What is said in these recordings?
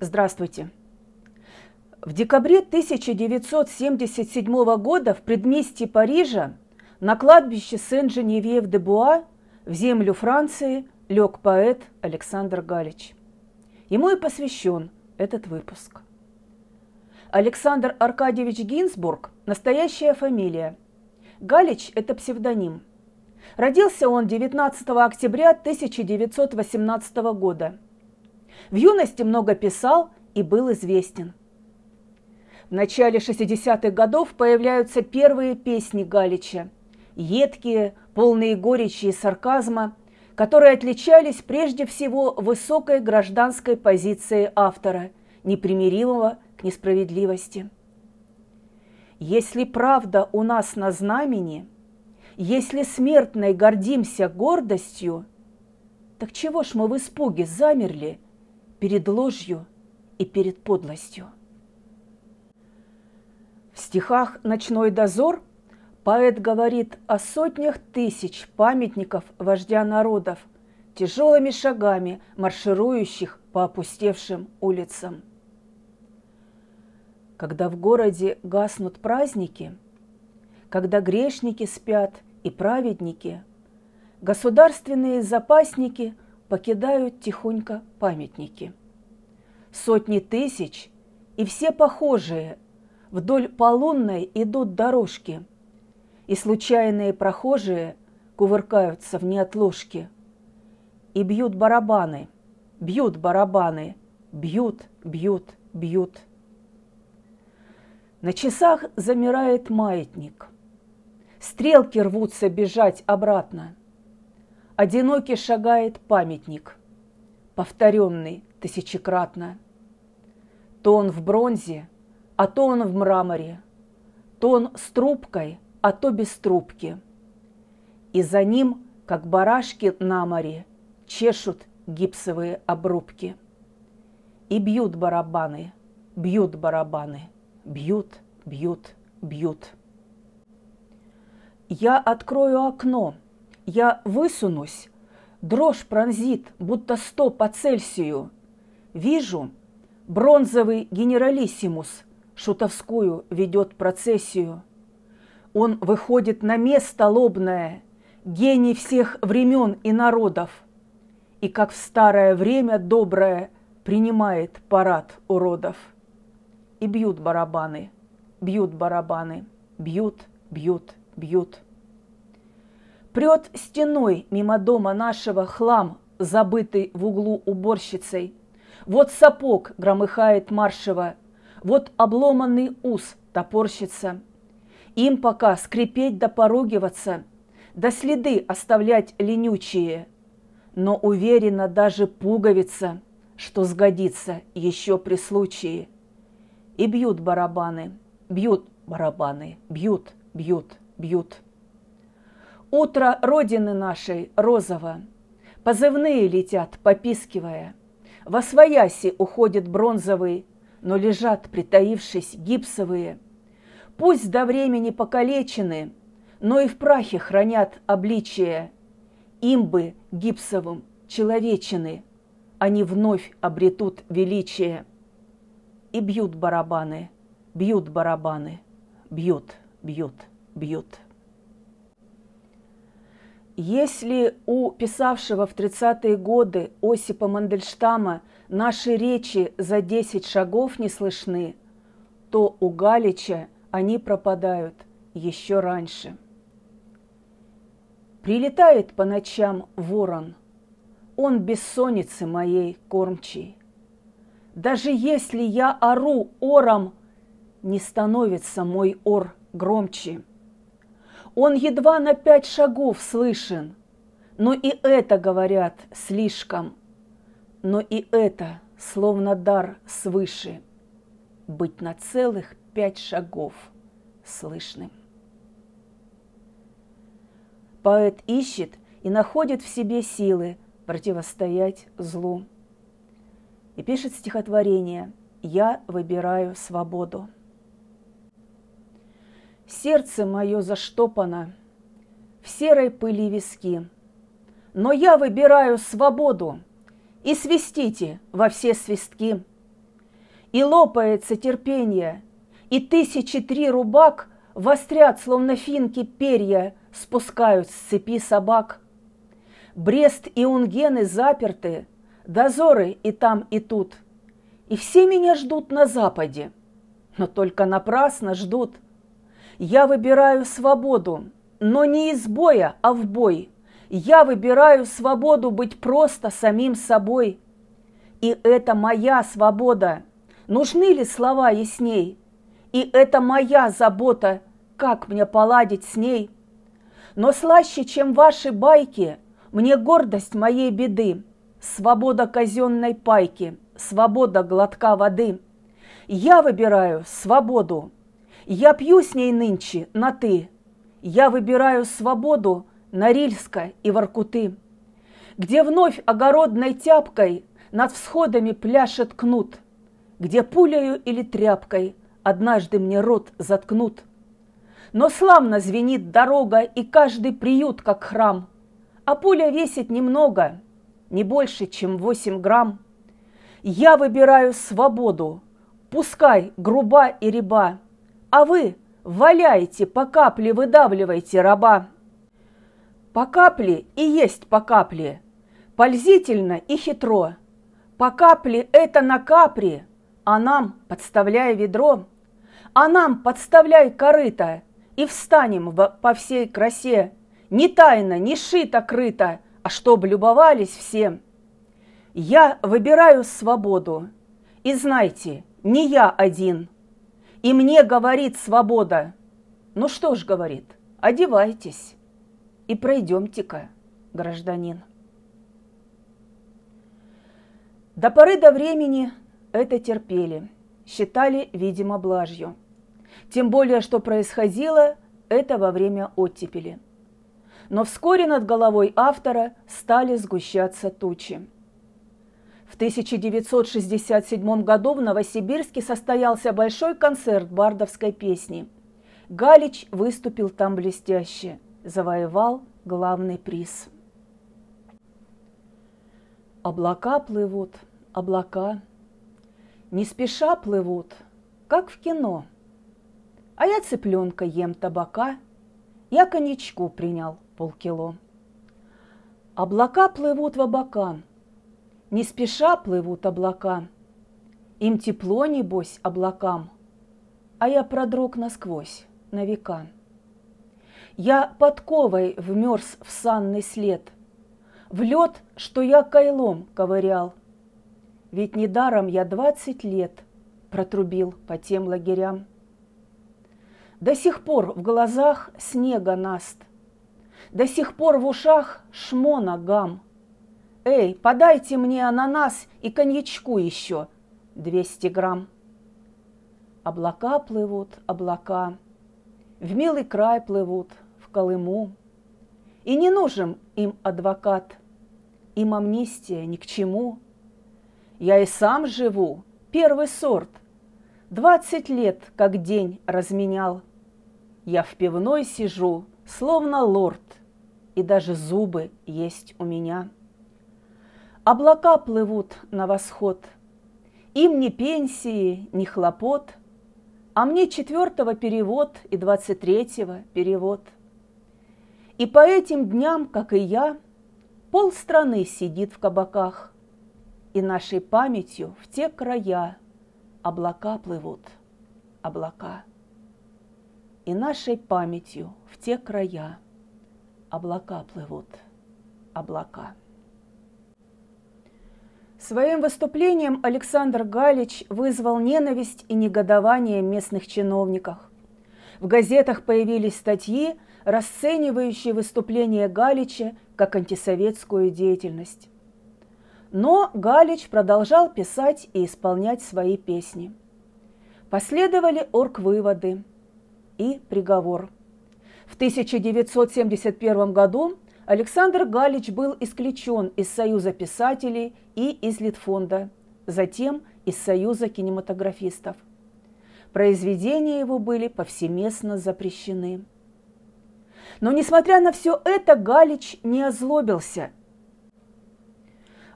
Здравствуйте. В декабре 1977 года в предместье Парижа на кладбище Сен-Женевьев-де-Буа в землю Франции лег поэт Александр Галич. Ему и посвящен этот выпуск. Александр Аркадьевич Гинзбург – настоящая фамилия. Галич – это псевдоним. Родился он 19 октября 1918 года. В юности много писал и был известен – в начале 60-х годов появляются первые песни Галича, едкие, полные горечи и сарказма, которые отличались прежде всего высокой гражданской позицией автора, непримиримого к несправедливости. Если правда у нас на знамени, если смертной гордимся гордостью, так чего ж мы в испуге замерли перед ложью и перед подлостью? В стихах «Ночной дозор» поэт говорит о сотнях тысяч памятников вождя народов, тяжелыми шагами марширующих по опустевшим улицам. Когда в городе гаснут праздники, когда грешники спят и праведники, государственные запасники покидают тихонько памятники. Сотни тысяч и все похожие Вдоль полунной идут дорожки, и случайные прохожие кувыркаются в неотложке. И бьют барабаны, бьют барабаны, бьют, бьют, бьют. На часах замирает маятник. Стрелки рвутся бежать обратно. Одинокий шагает памятник, повторенный тысячекратно. То он в бронзе, а то он в мраморе, то он с трубкой, а то без трубки. И за ним, как барашки на море, чешут гипсовые обрубки. И бьют барабаны, бьют барабаны, бьют, бьют, бьют. Я открою окно, я высунусь, дрожь пронзит, будто сто по Цельсию. Вижу, бронзовый генералиссимус шутовскую ведет процессию. Он выходит на место лобное, гений всех времен и народов, и, как в старое время доброе, принимает парад уродов. И бьют барабаны, бьют барабаны, бьют, бьют, бьют. Прет стеной мимо дома нашего хлам, забытый в углу уборщицей. Вот сапог громыхает маршево, вот обломанный ус топорщится. Им пока скрипеть да поругиваться, да следы оставлять ленючие. Но уверена даже пуговица, что сгодится еще при случае. И бьют барабаны, бьют барабаны, бьют, бьют, бьют. Утро Родины нашей розово, позывные летят, попискивая. Во свояси уходит бронзовый но лежат, притаившись, гипсовые. Пусть до времени покалечены, но и в прахе хранят обличие. Им бы, гипсовым, человечины, они вновь обретут величие. И бьют барабаны, бьют барабаны, бьют, бьют, бьют. Если у писавшего в 30-е годы Осипа Мандельштама наши речи за 10 шагов не слышны, то у Галича они пропадают еще раньше. Прилетает по ночам ворон, он бессонницы моей кормчий. Даже если я ору ором, не становится мой ор громче – он едва на пять шагов слышен, но и это, говорят, слишком. Но и это, словно дар свыше, быть на целых пять шагов слышным. Поэт ищет и находит в себе силы противостоять злу. И пишет стихотворение «Я выбираю свободу». Сердце мое заштопано, в серой пыли виски. Но я выбираю свободу, и свистите во все свистки. и лопается терпение, и тысячи три рубак вострят, словно финки перья, спускают с цепи собак. Брест и Унгены заперты, дозоры и там, и тут. И все меня ждут на западе, но только напрасно ждут. Я выбираю свободу, но не из боя, а в бой. Я выбираю свободу быть просто самим собой. И это моя свобода. Нужны ли слова ясней? И это моя забота, как мне поладить с ней. Но слаще, чем ваши байки, мне гордость моей беды, свобода казенной пайки, свобода глотка воды. Я выбираю свободу. Я пью с ней нынче на «ты», я выбираю свободу Норильска и Воркуты, Где вновь огородной тяпкой Над всходами пляшет кнут, Где пулею или тряпкой Однажды мне рот заткнут. Но славно звенит дорога И каждый приют, как храм, А пуля весит немного, Не больше, чем восемь грамм. Я выбираю свободу, Пускай груба и реба, А вы – Валяйте, по капле выдавливайте раба. По капле и есть по капле, пользительно и хитро. По капле это на капре, а нам подставляй ведро. А нам подставляй корыто, и встанем в, по всей красе. Не тайно, не шито-крыто, а чтоб любовались все. Я выбираю свободу, и знайте, не я один – и мне говорит свобода. Ну что ж, говорит, одевайтесь и пройдемте-ка, гражданин. До поры до времени это терпели, считали, видимо, блажью. Тем более, что происходило это во время оттепели. Но вскоре над головой автора стали сгущаться тучи. В 1967 году в Новосибирске состоялся большой концерт бардовской песни. Галич выступил там блестяще, завоевал главный приз. Облака плывут, облака, не спеша плывут, как в кино. А я цыпленка ем табака, я коньячку принял полкило. Облака плывут в обокан – не спеша плывут облака. Им тепло, небось, облакам, А я продрог насквозь, на века. Я подковой вмерз в санный след, В лед, что я кайлом ковырял. Ведь недаром я двадцать лет Протрубил по тем лагерям. До сих пор в глазах снега наст, До сих пор в ушах шмона гам — «Эй, подайте мне ананас и коньячку еще, двести грамм». Облака плывут, облака, в милый край плывут, в Колыму. И не нужен им адвокат, им амнистия ни к чему. Я и сам живу, первый сорт, двадцать лет как день разменял. Я в пивной сижу, словно лорд, и даже зубы есть у меня. Облака плывут на восход. Им ни пенсии, ни хлопот, А мне четвертого перевод и двадцать третьего перевод. И по этим дням, как и я, Пол страны сидит в кабаках, И нашей памятью в те края Облака плывут, облака. И нашей памятью в те края Облака плывут, облака. Своим выступлением Александр Галич вызвал ненависть и негодование местных чиновников. В газетах появились статьи, расценивающие выступление Галича как антисоветскую деятельность. Но Галич продолжал писать и исполнять свои песни. Последовали орг-выводы и приговор. В 1971 году Александр Галич был исключен из Союза писателей и из Литфонда, затем из Союза кинематографистов. Произведения его были повсеместно запрещены. Но, несмотря на все это, Галич не озлобился.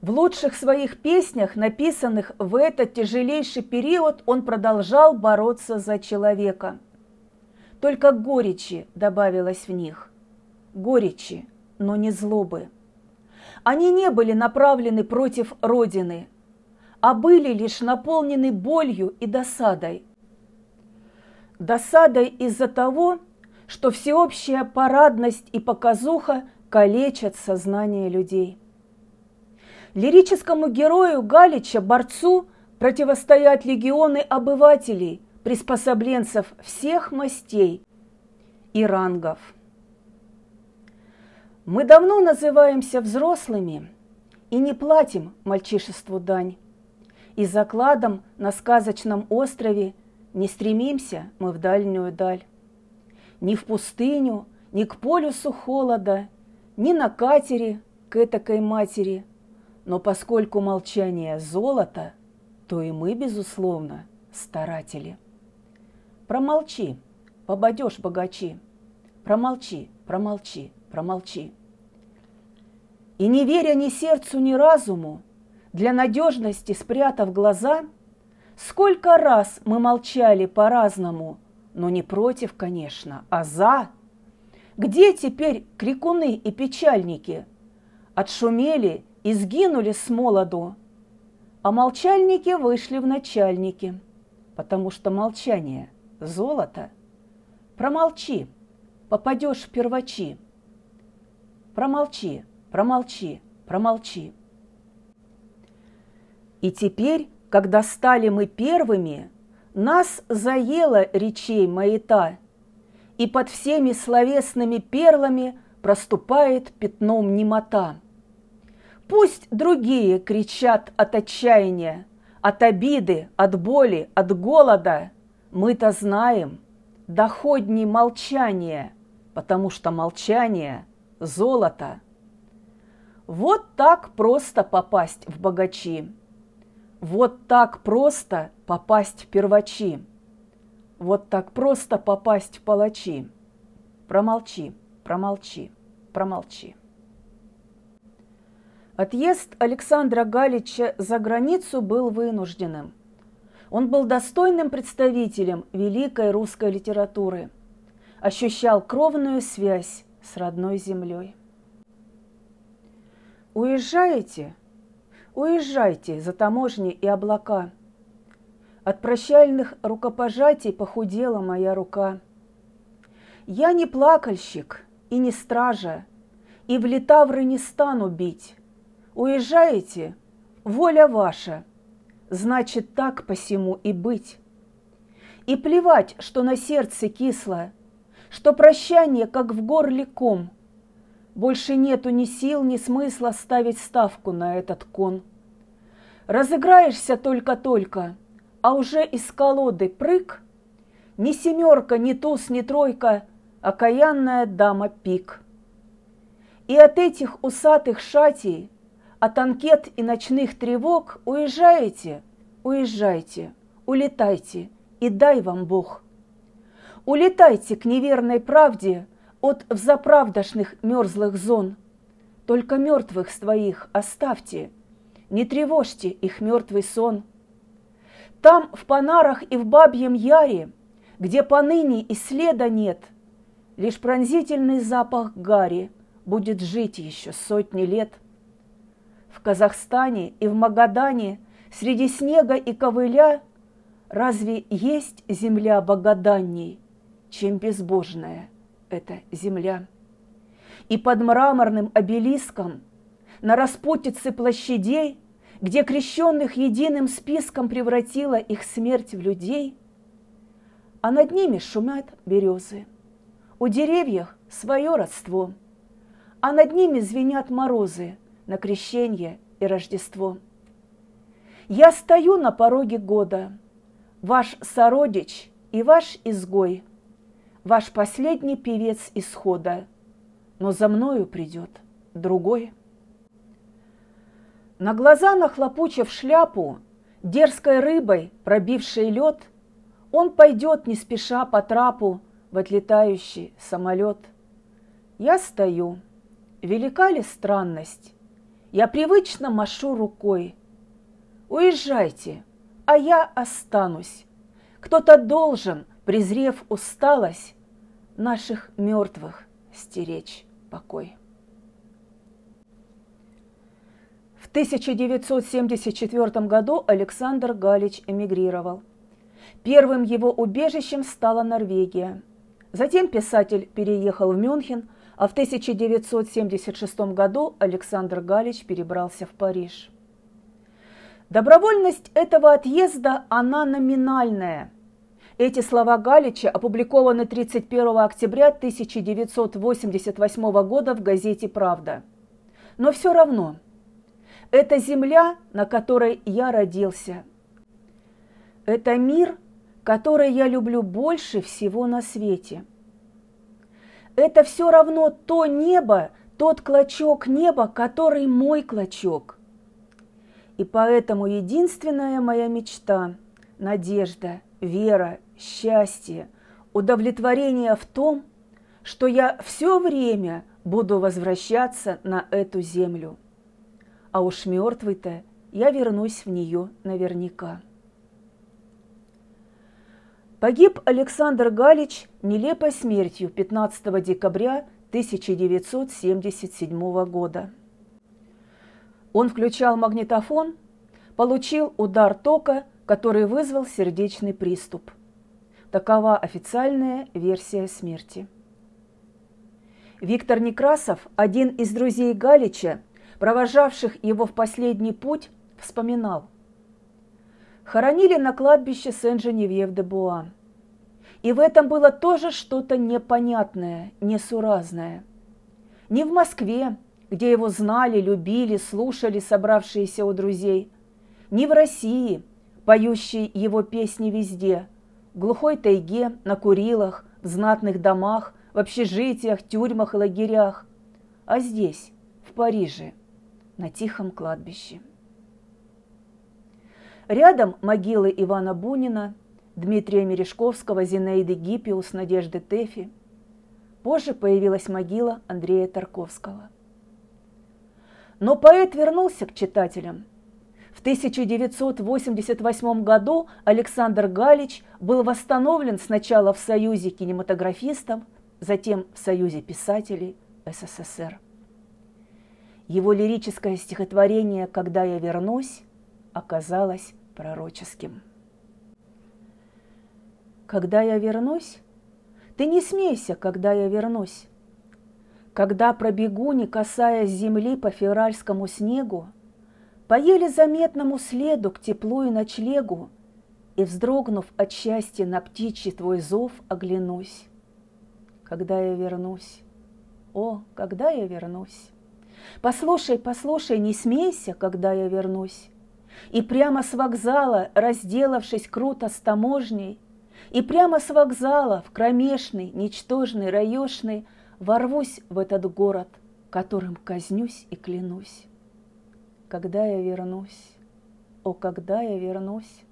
В лучших своих песнях, написанных в этот тяжелейший период, он продолжал бороться за человека. Только горечи добавилось в них. Горечи, но не злобы. Они не были направлены против Родины, а были лишь наполнены болью и досадой. Досадой из-за того, что всеобщая парадность и показуха калечат сознание людей – Лирическому герою Галича, борцу, противостоят легионы обывателей, приспособленцев всех мастей и рангов. Мы давно называемся взрослыми и не платим мальчишеству дань. И закладом на сказочном острове не стремимся мы в дальнюю даль. Ни в пустыню, ни к полюсу холода, ни на катере к этакой матери – но поскольку молчание – золото, то и мы, безусловно, старатели. Промолчи, пободешь богачи. Промолчи, промолчи, промолчи. И не веря ни сердцу, ни разуму, для надежности спрятав глаза, сколько раз мы молчали по-разному, но не против, конечно, а за. Где теперь крикуны и печальники? Отшумели и сгинули с молоду, а молчальники вышли в начальники, потому что молчание – золото. Промолчи, попадешь в первачи. Промолчи, промолчи, промолчи. И теперь, когда стали мы первыми, нас заела речей маята, и под всеми словесными перлами проступает пятном немота – Пусть другие кричат от отчаяния, от обиды, от боли, от голода. Мы-то знаем, доходней молчание, потому что молчание – золото. Вот так просто попасть в богачи. Вот так просто попасть в первачи. Вот так просто попасть в палачи. Промолчи, промолчи, промолчи. Отъезд Александра Галича за границу был вынужденным. Он был достойным представителем великой русской литературы, ощущал кровную связь с родной землей. Уезжаете? Уезжайте за таможни и облака. От прощальных рукопожатий похудела моя рука. Я не плакальщик и не стража, и в литавры не стану бить. Уезжаете? Воля ваша. Значит, так посему и быть. И плевать, что на сердце кисло, что прощание, как в горле ком. Больше нету ни сил, ни смысла ставить ставку на этот кон. Разыграешься только-только, а уже из колоды прыг, Ни семерка, ни туз, ни тройка, окаянная дама пик. И от этих усатых шатей – от анкет и ночных тревог уезжаете, уезжайте, улетайте, и дай вам Бог. Улетайте к неверной правде от взаправдошных мерзлых зон. Только мертвых своих оставьте, не тревожьте их мертвый сон. Там, в Панарах и в Бабьем Яре, где поныне и следа нет, лишь пронзительный запах гари будет жить еще сотни лет – в Казахстане и в Магадане среди снега и ковыля разве есть земля богоданней, чем безбожная эта земля? И под мраморным обелиском на распутице площадей, где крещенных единым списком превратила их смерть в людей, а над ними шумят березы. У деревьев свое родство, а над ними звенят морозы – на крещение и Рождество. Я стою на пороге года, ваш сородич и ваш изгой, ваш последний певец исхода, но за мною придет другой. На глаза нахлопучив шляпу, дерзкой рыбой, пробившей лед, он пойдет не спеша по трапу в отлетающий самолет. Я стою. Велика ли странность? Я привычно машу рукой. Уезжайте, а я останусь. Кто-то должен, презрев усталость, наших мертвых стеречь покой. В 1974 году Александр Галич эмигрировал. Первым его убежищем стала Норвегия. Затем писатель переехал в Мюнхен, а в 1976 году Александр Галич перебрался в Париж. Добровольность этого отъезда, она номинальная. Эти слова Галича опубликованы 31 октября 1988 года в газете «Правда». Но все равно, это земля, на которой я родился. Это мир, который я люблю больше всего на свете – это все равно то небо, тот клочок неба, который мой клочок. И поэтому единственная моя мечта, надежда, вера, счастье, удовлетворение в том, что я все время буду возвращаться на эту землю. А уж мертвый-то я вернусь в нее наверняка. Погиб Александр Галич нелепой смертью 15 декабря 1977 года. Он включал магнитофон, получил удар тока, который вызвал сердечный приступ. Такова официальная версия смерти. Виктор Некрасов, один из друзей Галича, провожавших его в последний путь, вспоминал – хоронили на кладбище Сен-Женевьев-де-Буа. И в этом было тоже что-то непонятное, несуразное. Не в Москве, где его знали, любили, слушали собравшиеся у друзей, не в России, поющей его песни везде, глухой тайге, на Курилах, в знатных домах, в общежитиях, тюрьмах и лагерях, а здесь, в Париже, на тихом кладбище. Рядом могилы Ивана Бунина, Дмитрия Мережковского, Зинаиды Гиппиус, Надежды Тэфи. Позже появилась могила Андрея Тарковского. Но поэт вернулся к читателям. В 1988 году Александр Галич был восстановлен сначала в Союзе кинематографистов, затем в Союзе писателей СССР. Его лирическое стихотворение «Когда я вернусь» оказалось пророческим. Когда я вернусь, ты не смейся, когда я вернусь. Когда пробегу, не касаясь земли по февральскому снегу, по еле заметному следу к теплу и ночлегу, и, вздрогнув от счастья на птичий твой зов, оглянусь. Когда я вернусь, о, когда я вернусь. Послушай, послушай, не смейся, когда я вернусь. И прямо с вокзала, разделавшись круто с таможней, И прямо с вокзала в кромешный, ничтожный, раешный Ворвусь в этот город, которым казнюсь и клянусь. Когда я вернусь, о, когда я вернусь,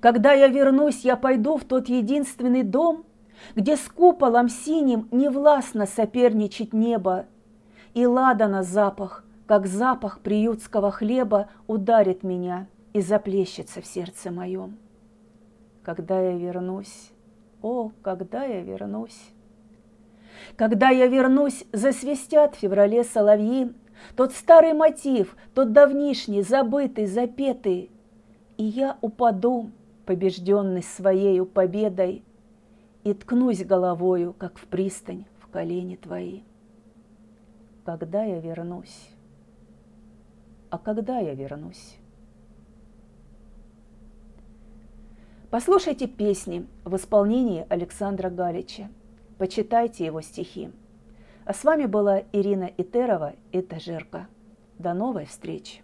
Когда я вернусь, я пойду в тот единственный дом, Где с куполом синим невластно соперничать небо, И ладана запах — как запах приютского хлеба ударит меня и заплещется в сердце моем. Когда я вернусь, о, когда я вернусь. Когда я вернусь, засвистят в феврале соловьи, Тот старый мотив, тот давнишний, забытый, запетый, И я упаду, побежденный своею победой, И ткнусь головою, как в пристань, в колени твои. Когда я вернусь а когда я вернусь? Послушайте песни в исполнении Александра Галича. Почитайте его стихи. А с вами была Ирина Итерова и Тажерка. До новой встречи!